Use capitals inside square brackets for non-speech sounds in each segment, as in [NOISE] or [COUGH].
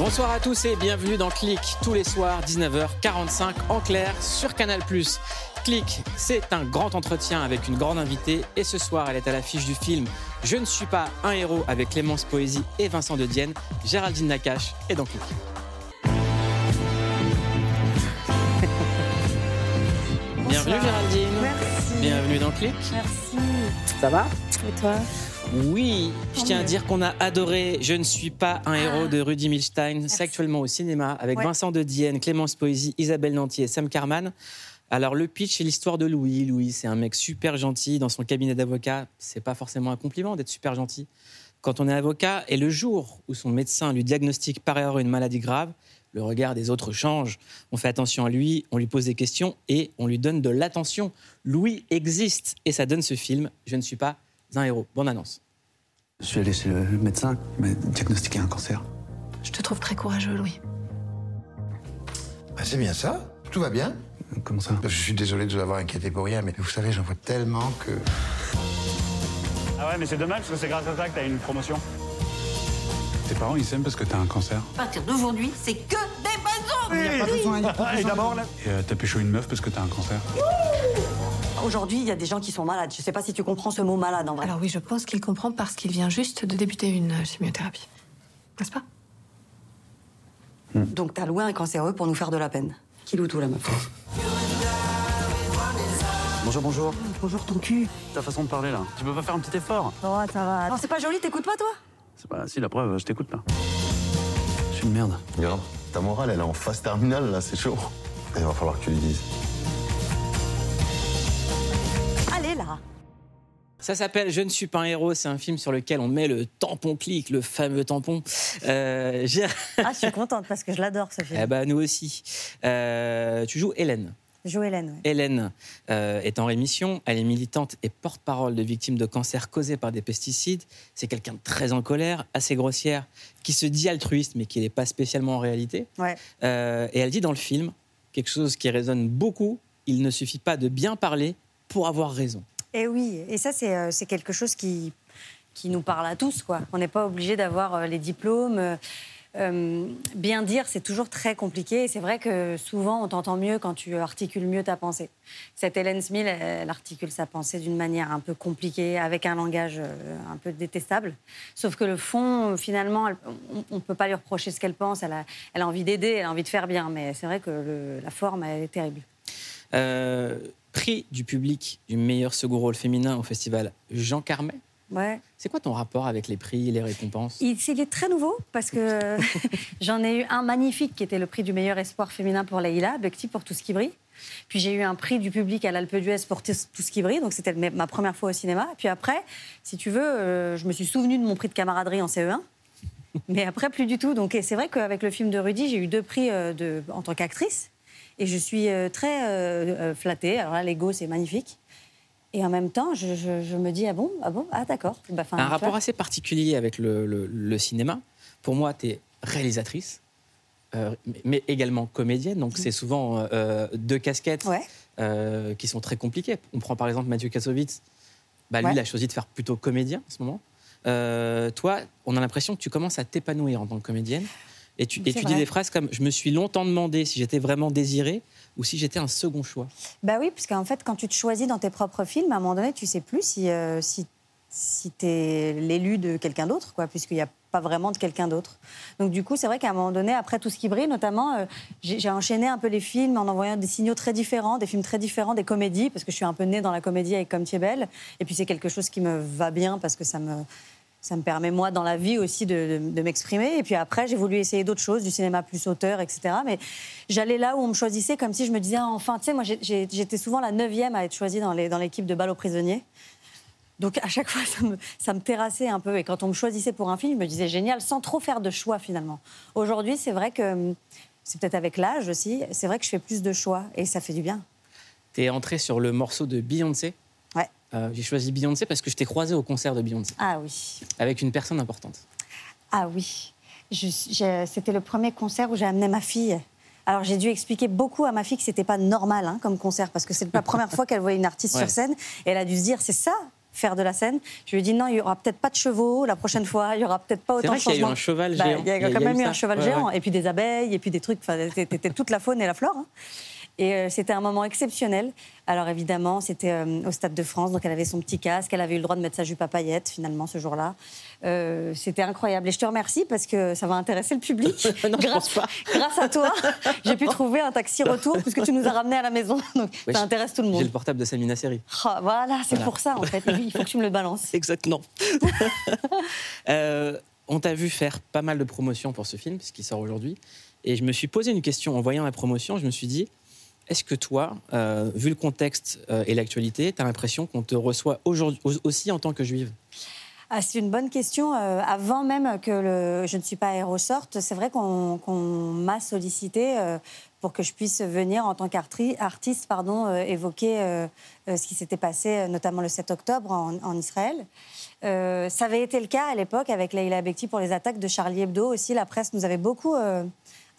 Bonsoir à tous et bienvenue dans Click tous les soirs 19h45 en clair sur Canal+. Click, c'est un grand entretien avec une grande invitée et ce soir elle est à l'affiche du film Je ne suis pas un héros avec Clémence Poésie et Vincent de Dienne. Géraldine Nakache est dans Click. [LAUGHS] Bienvenue Géraldine. Merci. Bienvenue dans Click. Merci. Ça va? Et toi? Oui, je tiens à dire qu'on a adoré Je ne suis pas un héros de Rudy Milstein. C'est actuellement au cinéma avec Ouais. Vincent de Dienne, Clémence Poésie, Isabelle Nanty et Sam Carman. Alors le pitch, c'est l'histoire de Louis. Louis, c'est un mec super gentil dans son cabinet d'avocat. C'est pas forcément un compliment d'être super gentil quand on est avocat. Et le jour où son médecin lui diagnostique par erreur une maladie grave, le regard des autres change. On fait attention à lui, on lui pose des questions et on lui donne de l'attention. Louis existe et ça donne ce film. Je ne suis pas un héros. Bonne annonce. Je suis allé chez le médecin qui m'a diagnostiqué un cancer. Je te trouve très courageux, Louis. Ah, c'est bien ça. Tout va bien. Comment ça Je suis désolé de vous avoir inquiété pour rien, mais vous savez, j'en vois tellement que. Ah ouais, mais c'est dommage parce que c'est grâce à ça que t'as eu une promotion. Tes parents, ils s'aiment parce que t'as un cancer. À partir d'aujourd'hui, c'est que des bonnes Et d'abord, là, Et euh, t'as pécho une meuf parce que t'as un cancer. Aujourd'hui, il y a des gens qui sont malades. Je sais pas si tu comprends ce mot malade en vrai. Alors oui, je pense qu'il comprend parce qu'il vient juste de débuter une euh, chimiothérapie. N'est-ce pas? Donc t'as loué un cancéreux pour nous faire de la peine. Qui loue tout la meuf Bonjour, bonjour. Bonjour ton cul. ta façon de parler là. Tu peux pas faire un petit effort Oh, ça va. Non, c'est pas joli, t'écoutes pas toi? C'est pas. Si, la preuve, je t'écoute là. Je suis une merde. Regarde, ta morale, elle est en phase terminale, là, c'est chaud. Il va falloir que tu lui dises. Ça s'appelle Je ne suis pas un héros. C'est un film sur lequel on met le tampon clic, le fameux tampon. Euh, Ah, je suis contente parce que je l'adore ce film. eh ben, nous aussi. Euh, tu joues Hélène. Jo Hélène, ouais. Hélène euh, est en rémission. Elle est militante et porte-parole de victimes de cancer causés par des pesticides. C'est quelqu'un de très en colère, assez grossière, qui se dit altruiste, mais qui n'est pas spécialement en réalité. Ouais. Euh, et elle dit dans le film quelque chose qui résonne beaucoup il ne suffit pas de bien parler pour avoir raison. Et oui, et ça, c'est euh, c'est quelque chose qui, qui nous parle à tous. Quoi. On n'est pas obligé d'avoir euh, les diplômes. euh, bien dire, c'est toujours très compliqué. C'est vrai que souvent, on t'entend mieux quand tu articules mieux ta pensée. Cette Hélène Smith, elle, articule sa pensée d'une manière un peu compliquée, avec un langage un peu détestable. Sauf que le fond, finalement, on ne peut pas lui reprocher ce qu'elle pense. Elle a, elle a envie d'aider, elle a envie de faire bien. Mais c'est vrai que la forme, elle est terrible. Prix du public du meilleur second rôle féminin au festival Jean Carmet. Ouais. C'est quoi ton rapport avec les prix et les récompenses? Il, il est très nouveau parce que [LAUGHS] j'en ai eu un magnifique qui était le prix du meilleur espoir féminin pour Leïla, Bekti pour Tout ce qui brille. Puis j'ai eu un prix du public à l'Alpe d'Huez pour Tout ce qui brille, donc c'était ma première fois au cinéma. Puis après, si tu veux, euh, je me suis souvenu de mon prix de camaraderie en CE1. Mais après, plus du tout. Donc, c'est vrai qu'avec le film de Rudy, j'ai eu deux prix euh, de, en tant qu'actrice. Et je suis euh, très euh, euh, flattée. Alors là, l'ego, c'est magnifique. Et en même temps, je, je- je me dis, ah bon, ah bon, ah d'accord. Bah, un rapport vois. assez particulier avec le, le- le cinéma. Pour moi, tu es réalisatrice, euh, mais- également comédienne. Donc, c'est souvent euh, deux casquettes Ouais. euh, qui sont très compliquées. On prend par exemple Mathieu Kassovitz. Bah, lui, Ouais. il a choisi de faire plutôt comédien en ce moment. Toi, on a l'impression que tu commences à t'épanouir en tant que comédienne. Et tu, et C'est tu dis des phrases comme Je me suis longtemps demandé si j'étais vraiment désirée ou si j'étais un second choix. Bah oui, parce qu'en fait, quand tu te choisis dans tes propres films, à un moment donné, tu sais plus si, euh, si, si tu es l'élu de quelqu'un d'autre, quoi, puisqu'il n'y a pas vraiment de quelqu'un d'autre. Donc du coup, c'est vrai qu'à un moment donné, après tout ce qui brille, notamment, euh, j'ai j'ai enchaîné un peu les films en envoyant des signaux très différents, des films très différents, des comédies, parce que je suis un peu née dans la comédie avec Comme tu es belle. Et puis c'est quelque chose qui me va bien parce que ça me... Ça me permet, moi, dans la vie aussi, de, m'exprimer. Et puis après, j'ai voulu essayer d'autres choses, du cinéma plus auteur, etc. Mais j'allais là où on me choisissait comme si je me disais, ah, enfin, tu sais, moi, j'étais souvent la neuvième à être choisie dans l'équipe de Balle aux prisonniers. Donc à chaque [LAUGHS] fois, ça me, ça me terrassait un peu. Et quand on me choisissait pour un film, je me disais génial, sans trop faire de choix finalement. Aujourd'hui, c'est vrai que, c'est peut-être avec l'âge aussi, c'est vrai que je fais plus de choix et ça fait du bien. Tu es entré sur le morceau de Beyoncé. Euh, J'ai choisi Beyoncé parce que je t'ai croisé au concert de Beyoncé Ah oui. avec une personne importante. Ah oui. C'était le premier concert où j'ai amené ma fille. Alors j'ai dû expliquer beaucoup à ma fille que c'était pas normal hein, comme concert parce que c'est la première fois qu'elle voyait une artiste Ouais. sur scène et elle a dû se dire c'est ça faire de la scène? Je lui ai dit non, il y aura peut-être pas de chevaux la prochaine fois, il y aura peut-être pas C'est autant vrai de qu'il y a eu changements. un cheval Bah, géant. Il y a Il y a- quand il y a même eu un cheval Ouais, géant, ouais. et puis des abeilles, et puis des trucs. Enfin, c'était toute la faune et la flore. hein. Et euh, c'était un moment exceptionnel. Alors évidemment, c'était euh, au Stade de France, donc elle avait son petit casque, elle avait eu le droit de mettre sa jupe à paillettes finalement ce jour-là. Euh, c'était incroyable. Et je te remercie parce que ça va intéresser le public. [LAUGHS] Non, je grâce, pense pas. [LAUGHS] grâce à toi, [LAUGHS] j'ai pu trouver un taxi retour puisque tu nous as ramenés à la maison. Donc Ouais, ça intéresse tout le J'ai monde. le portable de Samina Seri. Ah, voilà, c'est Voilà. pour ça en fait. Il faut que tu me le balances. Exactement. Euh, on t'a vu faire pas mal de promotions pour ce film, puisqu'il sort aujourd'hui. Et je me suis posé une question en voyant la promotion. Je me suis dit, est-ce que toi, euh, vu le contexte euh, et l'actualité, tu as l'impression qu'on te reçoit aujourd'hui au- aussi en tant que juive? Ah, c'est une bonne question. Euh, avant même que Je ne suis pas héros sorte, c'est vrai qu'on m'a sollicité pour que je puisse venir en tant qu'artiste pardon, évoquer ce qui s'était passé, notamment le 7 octobre en, en Israël. Ça avait été le cas à l'époque avec Leila Bekti pour les attaques de Charlie Hebdo aussi. La presse nous avait beaucoup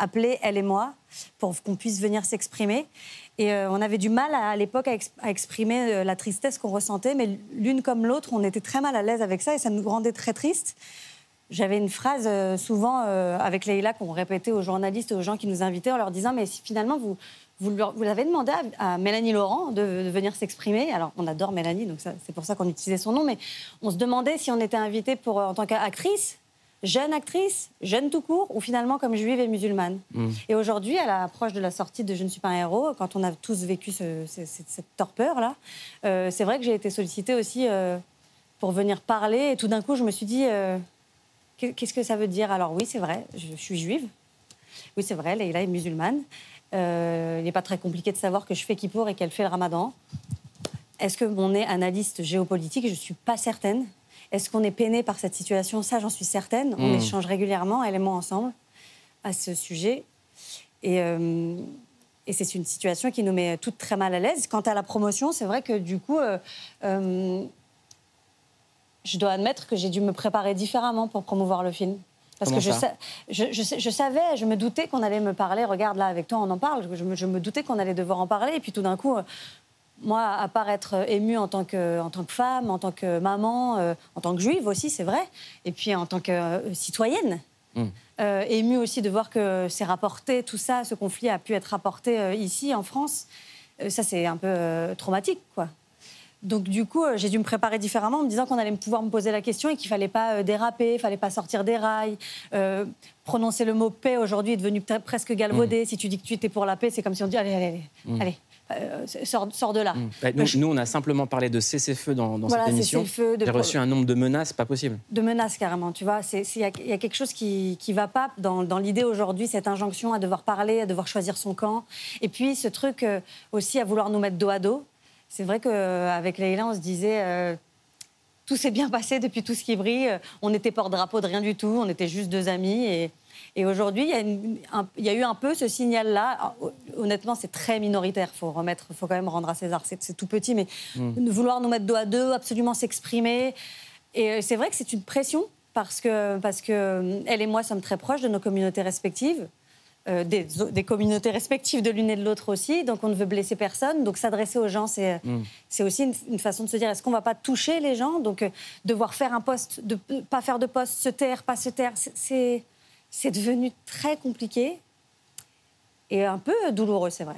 appelé, elle et moi, pour qu'on puisse venir s'exprimer. Et euh, on avait du mal à, l'époque à, ex- à exprimer euh, la tristesse qu'on ressentait, mais l'une comme l'autre, on était très mal à l'aise avec ça et ça nous rendait très tristes. J'avais une phrase euh, souvent avec Leïla qu'on répétait aux journalistes et aux gens qui nous invitaient en leur disant Mais si finalement vous, vous, l'avez demandé à, Mélanie Laurent de, de venir s'exprimer. Alors on adore Mélanie, donc c'est pour ça qu'on utilisait son nom, mais on se demandait si on était invité pour, en tant qu'actrice, jeune actrice, jeune tout court, ou finalement comme juive et musulmane. Et aujourd'hui, à l'approche de la sortie de Je ne suis pas un héros, quand on a tous vécu ce- ce- cette, torpeur-là, euh, c'est vrai que j'ai été sollicitée aussi euh, pour venir parler. Et tout d'un coup, je me suis dit, euh, qu'est- qu'est-ce que ça veut dire? Alors oui, c'est vrai, je, suis juive. Oui, c'est vrai, Leïla est musulmane. Il n'est pas très compliqué de savoir que je fais kippour et qu'elle fait le ramadan. Est-ce qu'on est analyste géopolitique? Je ne suis pas certaine. Est-ce qu'on est peiné par cette situation? Ça, j'en suis certaine. On Mm. échange régulièrement, elle et moi ensemble, à ce sujet. Et, euh, et c'est une situation qui nous met toutes très mal à l'aise. Quant à la promotion, c'est vrai que du coup, euh, euh, je dois admettre que j'ai dû me préparer différemment pour promouvoir le film. Parce Comment que je, ça? sa- je, je sais- je savais, je me doutais qu'on allait me parler. Regarde là, avec toi, on en parle. Je me, doutais qu'on allait devoir en parler. Et puis tout d'un coup, moi, à part être émue en tant que, en tant que femme, en tant que maman, euh, en tant que juive aussi, c'est vrai, et puis en tant que euh, citoyenne, Mm. euh, émue aussi de voir que c'est rapporté, tout ça, ce conflit a pu être rapporté ici, en France. Ça, c'est un peu traumatique, quoi. Donc du coup, j'ai dû me préparer différemment en me disant qu'on allait pouvoir me poser la question et qu'il fallait pas déraper, il fallait pas sortir des rails. Euh, prononcer le mot paix aujourd'hui est devenu pre- presque galvaudé. Si tu dis que tu étais pour la paix, c'est comme si on dit allez, allez, allez, allez, euh, sors, sors de là. Bah, nous, Je- nous, on a simplement parlé de cessez-feu dans, dans Voilà, cette émission. de- J'ai reçu un nombre de menaces pas possible. de menaces carrément, tu vois. Il y, a- il y a quelque chose qui ne va pas dans, dans l'idée aujourd'hui, cette injonction à devoir parler, à devoir choisir son camp. Et puis ce truc euh, aussi à vouloir nous mettre dos à dos. C'est vrai qu'avec Leïla, on se disait... euh, tout s'est bien passé depuis tout ce qui brille. Euh, On n'était porte-drapeau de rien du tout, on était juste deux amis. Et, et aujourd'hui, il y, a une- un- il y a eu un peu ce signal-là. Honnêtement, c'est très minoritaire. Il faut remettre, faut quand même rendre à César. C'est tout petit, mais de vouloir nous mettre dos à dos, absolument s'exprimer. Et euh, c'est vrai que c'est une pression parce que, parce que euh, elle et moi sommes très proches de nos communautés respectives. euh, des, des communautés respectives de l'une et de l'autre aussi, donc on ne veut blesser personne. Donc s'adresser aux gens, c'est c'est aussi une, une façon de se dire est-ce qu'on va pas toucher les gens? Donc euh, devoir faire un poste, de pas faire de poste, se taire, pas se taire, c'est- c'est devenu très compliqué et un peu douloureux, c'est vrai.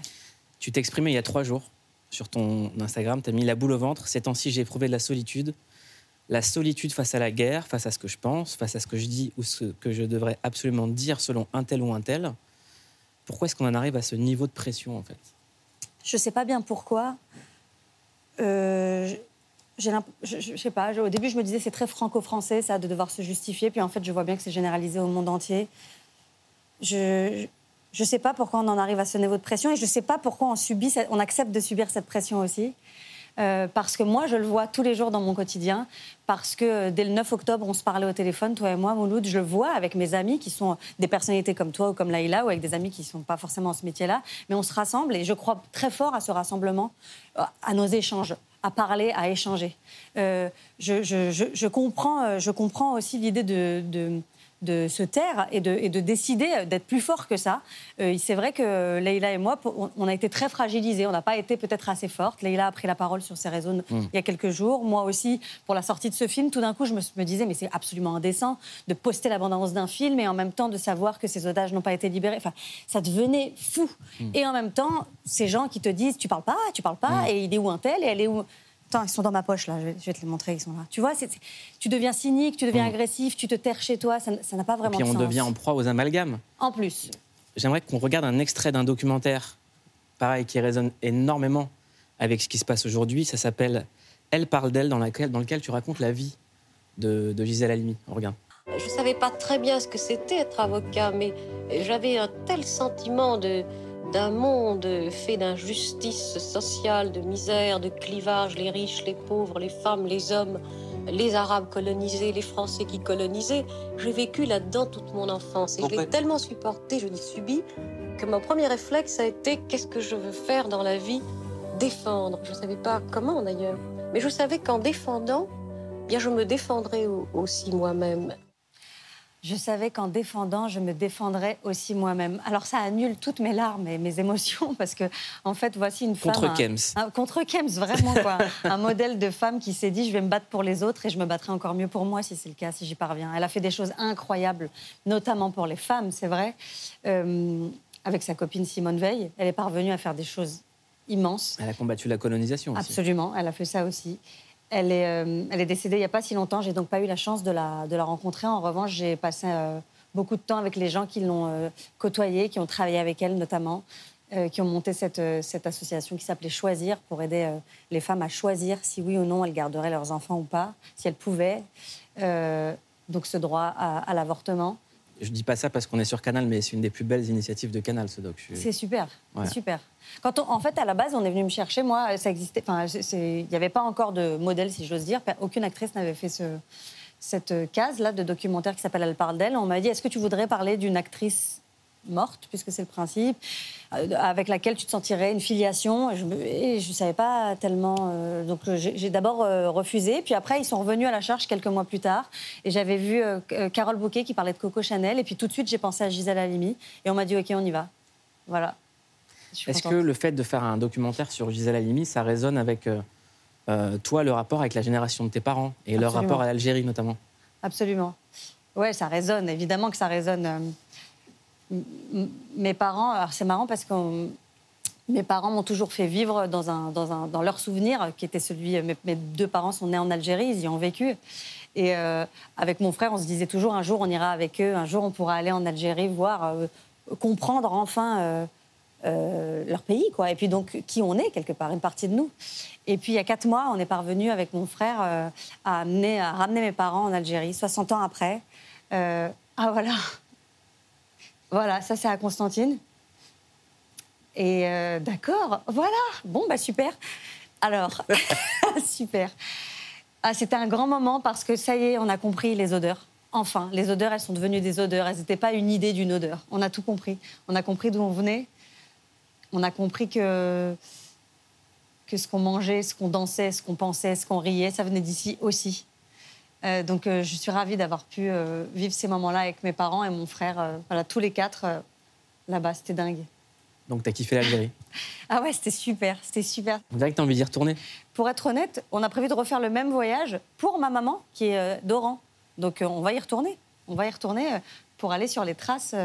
Tu t'es exprimé il y a trois jours sur ton Instagram. Tu as mis la boule au ventre. Ces temps-ci, j'ai éprouvé de la solitude. La solitude face à la guerre, face à ce que je pense, face à ce que je dis ou ce que je devrais absolument dire selon un tel ou un tel. Pourquoi est-ce qu'on en arrive à ce niveau de pression, en fait? Je sais pas bien pourquoi. Euh, je- je, sais pas. au début, je me disais c'est très franco-français ça de devoir se justifier. Puis en fait, je vois bien que c'est généralisé au monde entier. Je je sais pas pourquoi on en arrive à ce niveau de pression et je sais pas pourquoi on subit, on accepte de subir cette pression aussi. Euh, parce que moi, je le vois tous les jours dans mon quotidien. Parce que euh, dès le 9 octobre, on se parlait au téléphone, toi et moi, Mouloud. Je le vois avec mes amis qui sont des personnalités comme toi ou comme Laïla, ou avec des amis qui ne sont pas forcément en ce métier-là. Mais on se rassemble et je crois très fort à ce rassemblement, euh, à nos échanges, à parler, à échanger. Euh, je, comprends, euh, je comprends aussi l'idée de- de se taire et de, et de décider d'être plus fort que ça. Euh, c'est vrai que Leïla et moi, on, on a été très fragilisés. On n'a pas été peut-être assez forte. Leïla a pris la parole sur ses réseaux il y a quelques jours. Moi aussi, pour la sortie de ce film, tout d'un coup, je me, me disais, mais c'est absolument indécent de poster la bande-annonce d'un film et en même temps de savoir que ces otages n'ont pas été libérés. Enfin, ça devenait fou. Et en même temps, ces gens qui te disent, tu parles pas, tu parles pas, et il est où un tel, et elle est où Attends, ils sont dans ma poche là, je vais, je vais te les montrer, ils sont là. Tu vois, tu deviens cynique, tu deviens agressif, tu te terres chez toi, ça n'a pas Et vraiment puis de on sens. devient en proie aux amalgames. En plus, J'aimerais qu'on regarde un extrait d'un documentaire, pareil, qui résonne énormément avec ce qui se passe aujourd'hui. Ça s'appelle Elle parle d'elle, dans, laquelle- dans lequel tu racontes la vie de, de Gisèle Halimi. On regarde. Je savais pas très bien ce que c'était être avocat, mais j'avais un tel sentiment de d'un monde fait d'injustice sociale, de misère, de clivage, les riches, les pauvres, les femmes, les hommes, les Arabes colonisés, les Français qui colonisaient. J'ai vécu là-dedans toute mon enfance et je l'ai tellement supporté, je l'ai subi, que mon premier réflexe a été qu'est-ce que je veux faire dans la vie? Défendre. Je ne savais pas comment d'ailleurs, mais je savais qu'en défendant, bien je me défendrais au- aussi moi-même. Je savais qu'en défendant, je me défendrais aussi moi-même. Alors ça annule toutes mes larmes et mes émotions [LAUGHS] parce que, en fait, voici une femme. Contre un- Kems. un- contre Kems, vraiment quoi. un modèle de femme qui s'est dit je vais me battre pour les autres et je me battrai encore mieux pour moi si c'est le cas, si j'y parviens. Elle a fait des choses incroyables, notamment pour les femmes, c'est vrai. Euh, avec sa copine Simone Veil, elle est parvenue à faire des choses immenses. Elle a combattu la colonisation aussi. Absolument, elle a fait ça aussi. Elle est, euh, elle est décédée il n'y a pas si longtemps, j'ai donc pas eu la chance de la, rencontrer. En revanche, j'ai passé euh, beaucoup de temps avec les gens qui l'ont euh, côtoyée, qui ont travaillé avec elle notamment, qui ont monté cette, association qui s'appelait Choisir pour aider les femmes à choisir si oui ou non elles garderaient leurs enfants ou pas, si elles pouvaient. Donc ce droit à l'avortement. Je dis pas ça parce qu'on est sur Canal, mais c'est une des plus belles initiatives de Canal, ce doc. Je C'est super, Ouais. super. Quand on- en fait, à la base, on est venu me chercher. Moi, ça existait. Enfin, il n'y avait pas encore de modèle, si j'ose dire. Aucune actrice n'avait fait ce, cette case-là de documentaire qui s'appelle Elle parle d'elle. On m'a dit Est-ce que tu voudrais parler d'une actrice morte, puisque c'est le principe, euh, avec laquelle tu te sentirais une filiation Et Je ne savais pas tellement. euh, donc, euh, j'ai d'abord euh, refusé. Puis après, ils sont revenus à la charge quelques mois plus tard. Et j'avais vu euh, Carole Bouquet qui parlait de Coco Chanel. Et puis tout de suite, j'ai pensé à Gisèle Halimi. Et on m'a dit Ok, on y va. Voilà. Est-ce que le fait de faire un documentaire sur Gisèle Halimi, ça résonne avec toi, le rapport avec la génération de tes parents et leur rapport à l'Algérie notamment? Absolument. Ouais, ça résonne, évidemment que ça résonne. Mes parents, alors c'est marrant parce que mes parents m'ont toujours fait vivre dans, leur souvenir, qui était celui. Mes, deux parents sont nés en Algérie, ils y ont vécu. Et euh, avec mon frère, on se disait toujours un jour on ira avec eux, un jour on pourra aller en Algérie, voir, euh, comprendre enfin euh, leur pays, quoi. Et puis donc qui on est quelque part, une partie de nous. Et puis il y a quatre mois, on est parvenu avec mon frère à, amener, à ramener mes parents en Algérie, 60 ans après. Ah voilà, voilà, ça c'est à Constantine. Et euh, d'accord, voilà, bon bah super. Alors, [LAUGHS] super. Ah, c'était un grand moment parce que ça y est, on a compris les odeurs. Enfin, les odeurs, elles sont devenues des odeurs. Elles n'étaient pas une idée d'une odeur. On a tout compris. On a compris d'où on venait. On a compris que, que ce qu'on mangeait, ce qu'on dansait, ce qu'on pensait, ce qu'on riait, ça venait d'ici aussi. Euh, donc, euh, je suis ravie d'avoir pu euh, vivre ces moments-là avec mes parents et mon frère. voilà, tous les quatre là-bas. C'était dingue. Donc, tu as kiffé l'Algérie? [LAUGHS] Ah ouais, c'était super. C'était super. On dirait que tu as envie d'y retourner. Pour être honnête, on a prévu de refaire le même voyage pour ma maman, qui est d'Oran. Donc on va y retourner. On va y retourner pour aller sur les traces.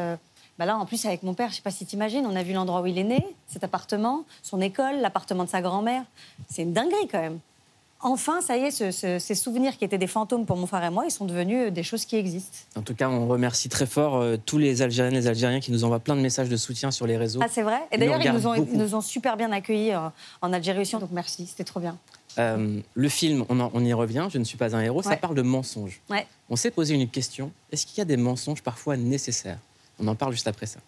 bah là, en plus, avec mon père, je sais pas si tu imagines, on a vu l'endroit où il est né, cet appartement, son école, l'appartement de sa grand-mère. C'est une dinguerie quand même. Enfin, ça y est, ce- ce- ces souvenirs qui étaient des fantômes pour mon frère et moi, ils sont devenus euh, des choses qui existent. En tout cas, on remercie très fort euh, tous les Algériennes et les Algériens qui nous envoient plein de messages de soutien sur les réseaux. Ah, c'est vrai? Et d'ailleurs, ils, nous ont, beaucoup. ils nous ont super bien accueillis euh, en Algérie aussi, donc merci, c'était trop bien. Euh, le film, on, en- on y revient, Je ne suis pas un héros, ça parle de mensonges. Ouais. On s'est posé une question est-ce qu'il y a des mensonges parfois nécessaires? On en parle juste après ça.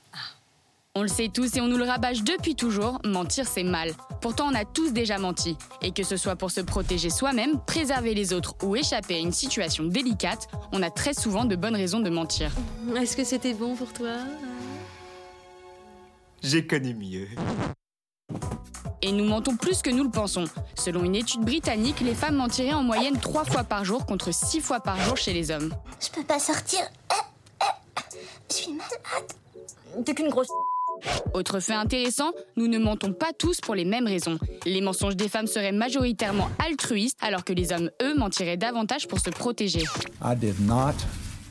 On le sait tous et on nous le rabâche depuis toujours, mentir c'est mal. Pourtant on a tous déjà menti. Et que ce soit pour se protéger soi-même, préserver les autres ou échapper à une situation délicate, on a très souvent de bonnes raisons de mentir. Est-ce que c'était bon pour toi? J'ai connu mieux. Et nous mentons plus que nous le pensons. Selon une étude britannique, les femmes mentiraient en moyenne trois fois par jour contre six fois par jour chez les hommes. Je peux pas sortir. Eh, Je suis malade. T'es qu'une grosse. Autre fait intéressant, nous ne mentons pas tous pour les mêmes raisons. Les mensonges des femmes seraient majoritairement altruistes, alors que les hommes, eux, mentiraient davantage pour se protéger. I did not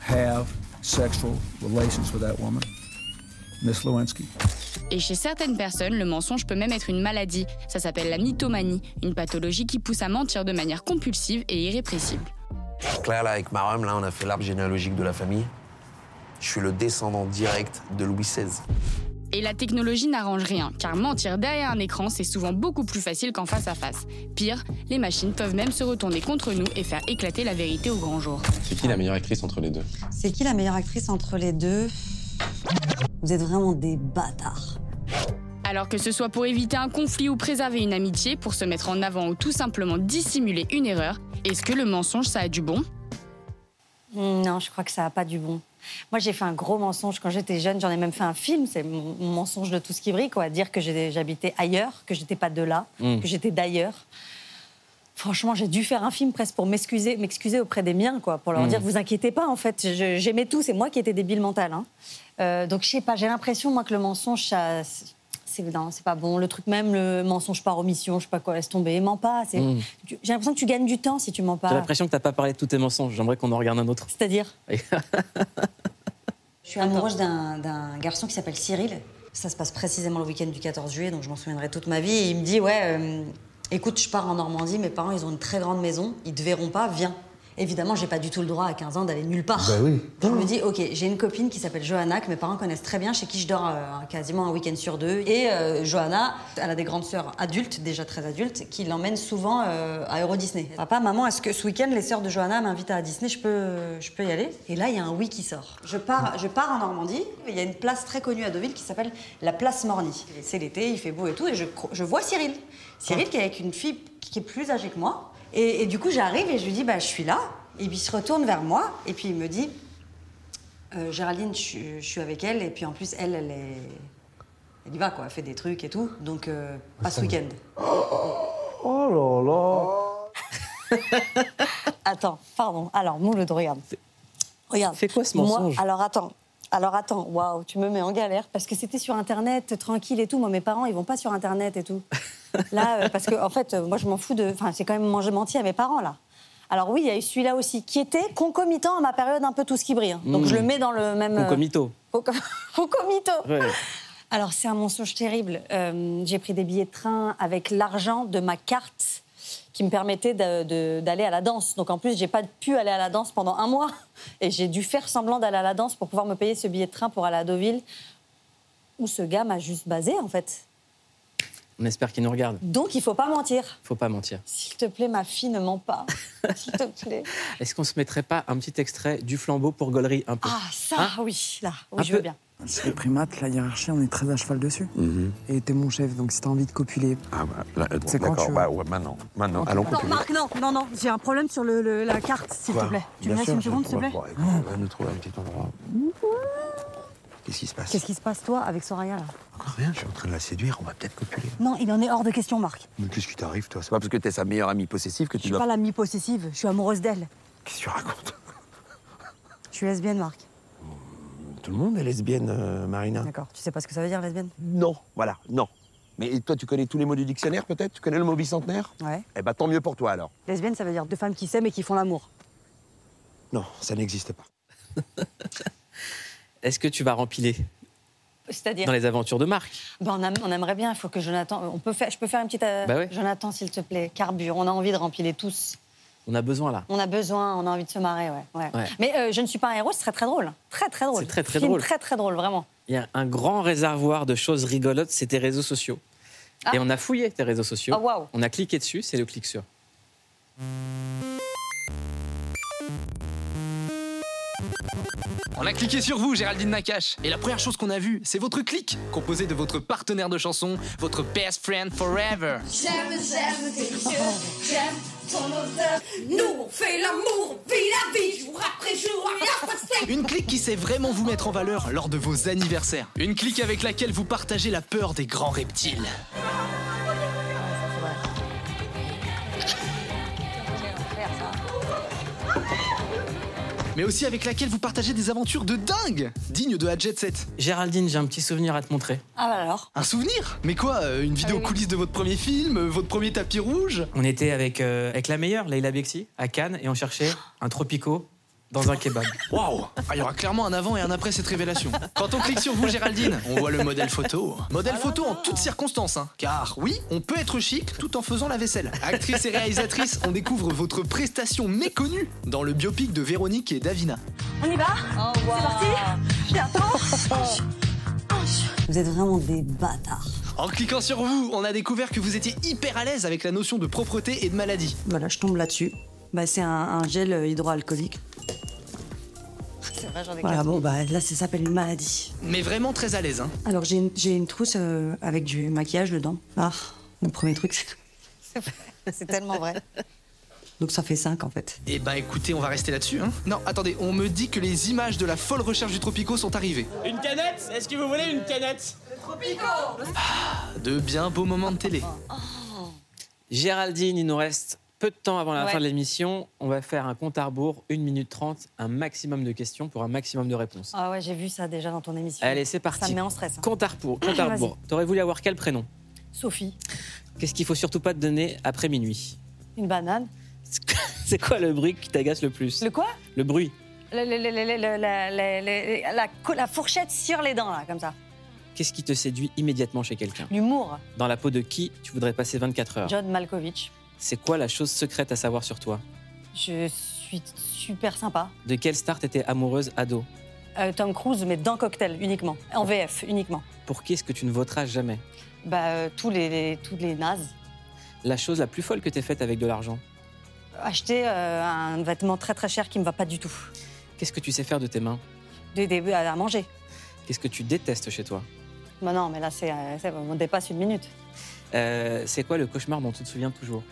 have sexual relations with that woman, Miss Lewinsky. Et chez certaines personnes, le mensonge peut même être une maladie. Ça s'appelle la mythomanie, une pathologie qui pousse à mentir de manière compulsive et irrépressible. Claire, là, avec Marum, là, on a fait l'arbre généalogique de la famille. Je suis le descendant direct de Louis XVI. Et la technologie n'arrange rien, car mentir derrière un écran, c'est souvent beaucoup plus facile qu'en face à face. Pire, les machines peuvent même se retourner contre nous et faire éclater la vérité au grand jour. C'est qui la meilleure actrice entre les deux? C'est qui la meilleure actrice entre les deux? Vous êtes vraiment des bâtards. Alors que ce soit pour éviter un conflit ou préserver une amitié, pour se mettre en avant ou tout simplement dissimuler une erreur, est-ce que le mensonge, ça a du bon? Non, je crois que ça n'a pas du bon. Moi, j'ai fait un gros mensonge quand j'étais jeune. J'en ai même fait un film. C'est mon, mon mensonge de tout ce qui brille, quoi. Dire que j'habitais ailleurs, que j'étais pas de là, Mm. que j'étais d'ailleurs. Franchement, j'ai dû faire un film presque pour m'excuser, m'excuser auprès des miens, quoi, pour leur Mm. dire vous inquiétez pas, en fait, j'aimais tout. C'est moi qui étais débile mental. hein. Euh, donc, je sais pas. J'ai l'impression, moi, que le mensonge, ça, c'est non, c'est pas bon. Le truc même, le mensonge par omission, je sais pas quoi, laisse tomber, mens pas. c'est- Mm. tu- J'ai l'impression que tu gagnes du temps si tu mens J'ai pas. l'impression que t'as pas parlé de tous tes mensonges. J'aimerais qu'on en regarde un autre. C'est-à-dire? Je suis amoureuse d'un d'un garçon qui s'appelle Cyril. Ça se passe précisément le week-end du 14 juillet, donc je m'en souviendrai toute ma vie. Et il me dit Ouais, euh, écoute, je pars en Normandie, mes parents, ils ont une très grande maison, ils te verront pas, viens. Évidemment, j'ai pas du tout le droit à 15 ans d'aller nulle part. Bah oui. Je me dis, ok, j'ai une copine qui s'appelle Johanna, que mes parents connaissent très bien, chez qui je dors euh, quasiment un week-end sur deux. Et euh, Johanna, elle a des grandes sœurs adultes, déjà très adultes, qui l'emmènent souvent euh, à Euro Disney. Papa, maman, est-ce que ce week-end, les sœurs de Johanna m'invitent à Disney, je peux, je peux y aller? Et là, il y a un oui qui sort. Je pars, je pars en Normandie, il y a une place très connue à Deauville qui s'appelle la place Morny. C'est l'été, il fait beau et tout, et je, vois Cyril. Cyril qui est avec une fille qui est plus âgée que moi. Et, et du coup, j'arrive et je lui dis, bah, je suis là. Et puis il se retourne vers moi et puis il me dit, euh, Géraldine, je, suis- je suis avec elle et puis en plus elle, elle est, elle y va quoi, elle fait des trucs et tout. Donc euh, pas ce week-end. Oh là là [LAUGHS] Attends, pardon. Alors, Mouloud, regarde. Regarde. C'est quoi ce Moi- mensonge? Alors, attends. Alors, attends. Waouh, tu me mets en galère parce que c'était sur Internet, tranquille et tout. Moi, mes parents, ils vont pas sur Internet et tout. [LAUGHS] Là, euh, parce que, en fait, euh, moi, je m'en fous de. Enfin, c'est quand même manger menti à mes parents, là. Alors, oui, il y a eu celui-là aussi, qui était concomitant à ma période un peu tout ce qui brille. hein. Donc, Mmh. je le mets dans le même. euh, Concomito. Conco- [LAUGHS] Concomito. Ouais. Alors, c'est un mensonge terrible. Euh, j'ai pris des billets de train avec l'argent de ma carte qui me permettait d'aller à la danse. Donc, en plus, j'ai pas pu aller à la danse pendant un mois. [LAUGHS] Et j'ai dû faire semblant d'aller à la danse pour pouvoir me payer ce billet de train pour aller à Deauville, où ce gars m'a juste basé, en fait. On espère qu'il nous regarde. Donc, il faut pas mentir. Faut pas mentir. S'il te plaît, ma fille, ne ment pas. [LAUGHS] S'il te plaît. Est-ce qu'on se mettrait pas un petit extrait du flambeau pour gaulerie un peu? Ah, ça, Hein? oui, là. Un Oui, je veux bien. Chez les primates, la hiérarchie, on est très à cheval dessus. Mhm. Et t'es mon chef, donc si t'as envie de copuler. Ah bah, bon, C'est quand d'accord, bah ouais, maintenant. Maintenant, allons Non, continuer. Marc, non, non, non. J'ai un problème sur le- le- la carte, s'il te plaît. Tu Bien me laisses une seconde, s'il te plaît. Bon, On va nous trouver un petit endroit. Qu'est-ce qui se passe Qu'est-ce qui se passe, toi, avec Soraya, là Encore rien, je suis en train de la séduire, on va peut-être copuler. Non, il en est hors de question, Marc. Mais qu'est-ce qui t'arrive, toi? C'est pas parce que t'es sa meilleure amie possessive que Je tu suis dois. pas l'amie possessive, je suis amoureuse d'elle. Qu'est-ce que tu racontes? Je suis lesbienne, Marc. Tout le monde est lesbienne, euh, Marina. D'accord. Tu sais pas ce que ça veut dire, lesbienne? Non, voilà, non. Mais toi, tu connais tous les mots du dictionnaire, peut-être? Tu connais le mot bicentenaire? Ouais. Eh ben, tant mieux pour toi, alors. Lesbienne, ça veut dire deux femmes qui s'aiment et qui font l'amour. Non, ça n'existe pas. [LAUGHS] Est-ce que tu vas rempiler? C'est-à-dire? Dans les aventures de Marc? Ben, on, aime- on aimerait bien, il faut que Jonathan. On peut faire, je peux faire une petite. euh, Bah ouais. Jonathan, s'il te plaît, carbure. On a envie de rempiler tous. On a besoin là. On a besoin, on a envie de se marrer, ouais. ouais. Ouais. Mais euh, je ne suis pas un héros, ce serait très drôle. Très, très drôle. C'est très, très Film drôle. Très, très drôle, vraiment. Il y a un grand réservoir de choses rigolotes, c'est tes réseaux sociaux. Ah. Et on a fouillé tes réseaux sociaux. Ah, waouh. On a cliqué dessus, c'est le clic sur. On a cliqué sur vous, Géraldine Nakache. Et la première chose qu'on a vue, c'est votre clic, composé de votre partenaire de chanson, votre best friend forever. J'aime, j'aime tes yeux, j'aime. Nous, on fait l'amour, on la vie, jour après jour, Une clique qui sait vraiment vous mettre en valeur lors de vos anniversaires. Une clique avec laquelle vous partagez la peur des grands reptiles. Mais aussi avec laquelle vous partagez des aventures de dingue, dignes de la Jet Set. Géraldine, j'ai un petit souvenir à te montrer. Ah bah alors? Un souvenir? Mais quoi euh, Une vidéo coulisses de votre premier film euh, Votre premier tapis rouge? On était avec, euh, avec la meilleure, Leila Bexi, à Cannes, et on cherchait un tropico dans un kebab. Waouh Ah, Il y aura clairement un avant et un après cette révélation. Quand on clique sur vous, Géraldine, on voit le modèle photo. Modèle photo en toutes circonstances, hein. Car oui, on peut être chic tout en faisant la vaisselle. Actrice et réalisatrice, on découvre votre prestation méconnue dans le biopic de Véronique et Davina. On y va C'est parti Bientôt Vous êtes vraiment des bâtards. En cliquant sur vous, on a découvert que vous étiez hyper à l'aise avec la notion de propreté et de maladie. Voilà, je tombe là-dessus. Bah, c'est un, un gel hydroalcoolique. C'est vrai, j'en ai Voilà, quatre. bon, bah là, ça s'appelle une maladie. Mais vraiment très à l'aise, hein. Alors, j'ai une, j'ai une trousse euh, avec du maquillage dedans. Ah, le premier truc, c'est. C'est tellement vrai. [LAUGHS] Donc, ça fait 5 en fait. Eh ben écoutez, on va rester là-dessus, hein. Non, attendez, on me dit que les images de la folle recherche du Tropico sont arrivées. Une canette? Est-ce que vous voulez une canette? De bien beaux moments de télé. Géraldine, il nous reste peu de temps avant la Ouais. fin de l'émission. On va faire un compte à rebours, 1 minute 30, un maximum de questions pour un maximum de réponses. Ah ouais, j'ai vu ça déjà dans ton émission. Allez, c'est parti. Ça me met en stress. hein. Compte à rebours. [CLEARS THROAT] Compte à rebours. T'aurais voulu avoir quel prénom? Sophie, Qu'est-ce qu'il faut surtout pas te donner après minuit? Une banane. [LAUGHS] C'est quoi le bruit qui t'agace le plus? Le quoi? Le bruit. Le- le- le- la, la fourchette sur les dents, là, comme ça. Qu'est-ce qui te séduit immédiatement chez quelqu'un? L'humour. Dans la peau de qui tu voudrais passer 24 heures? John Malkovich. C'est quoi la chose secrète à savoir sur toi? Je suis super sympa. De quelle star t'étais amoureuse ado? Euh, Tom Cruise, mais dans Cocktail uniquement. En VF uniquement. Pour qui est-ce que tu ne voteras jamais? Bah, euh, tous les, les- tous les nazes. La chose la plus folle que t'aies faite avec de l'argent? Acheter euh, un vêtement très très cher qui me va pas du tout. Qu'est-ce que tu sais faire de tes mains? Des, des- à manger. Qu'est-ce que tu détestes chez toi? Bah non, mais là, c'est, euh, c'est- on dépasse une minute. Euh, C'est quoi le cauchemar dont tu te souviens toujours?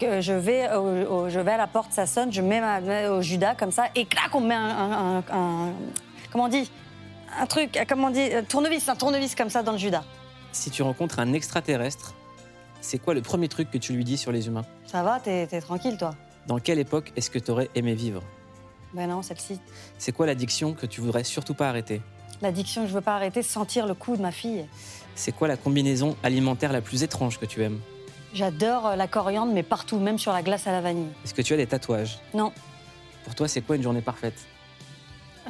Que je, vais au- au- je vais à la porte, ça sonne, je mets ma main au Judas comme ça, et clac, on me met un. un- un- un- comment on dit? Un truc, comment on dit? Un tournevis, un tournevis comme ça dans le Judas. Si tu rencontres un extraterrestre, c'est quoi le premier truc que tu lui dis sur les humains? Ça va, t'es, tranquille, toi Dans quelle époque est-ce que tu aurais aimé vivre? Ben non, celle-ci. C'est quoi l'addiction que tu voudrais surtout pas arrêter? L'addiction que je veux pas arrêter, sentir le cou de ma fille. C'est quoi la combinaison alimentaire la plus étrange que tu aimes? J'adore euh, la coriandre, mais partout, même sur la glace à la vanille. Est-ce que tu as des tatouages? Non. Pour toi, c'est quoi une journée parfaite?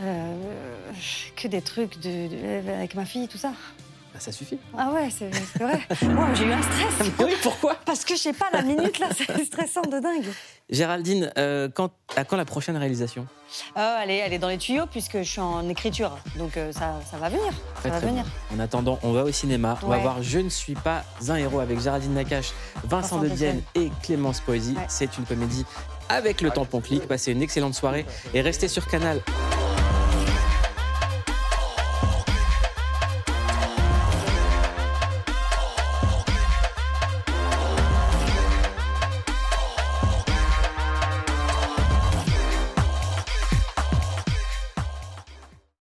Euh, que des trucs de, de- avec ma fille, tout ça. Bah, Ça suffit. Ah ouais, c'est vrai. Moi, j'ai eu un stress. oui, pourquoi? Parce que je sais pas, la minute là, c'est stressant de dingue. Géraldine, euh, quand, à quand la prochaine réalisation? Ah, elle, est, elle est dans les tuyaux puisque je suis en écriture. Donc euh, ça, ça va venir. Ça va venir. En attendant, on va au cinéma. On va voir Je ne suis pas un héros avec Géraldine Nakache, Vincent Vincent de Dedienne. Dienne et Clémence Poésy. Ouais. C'est une comédie avec le tampon clic. Passez une excellente soirée et restez sur Canal.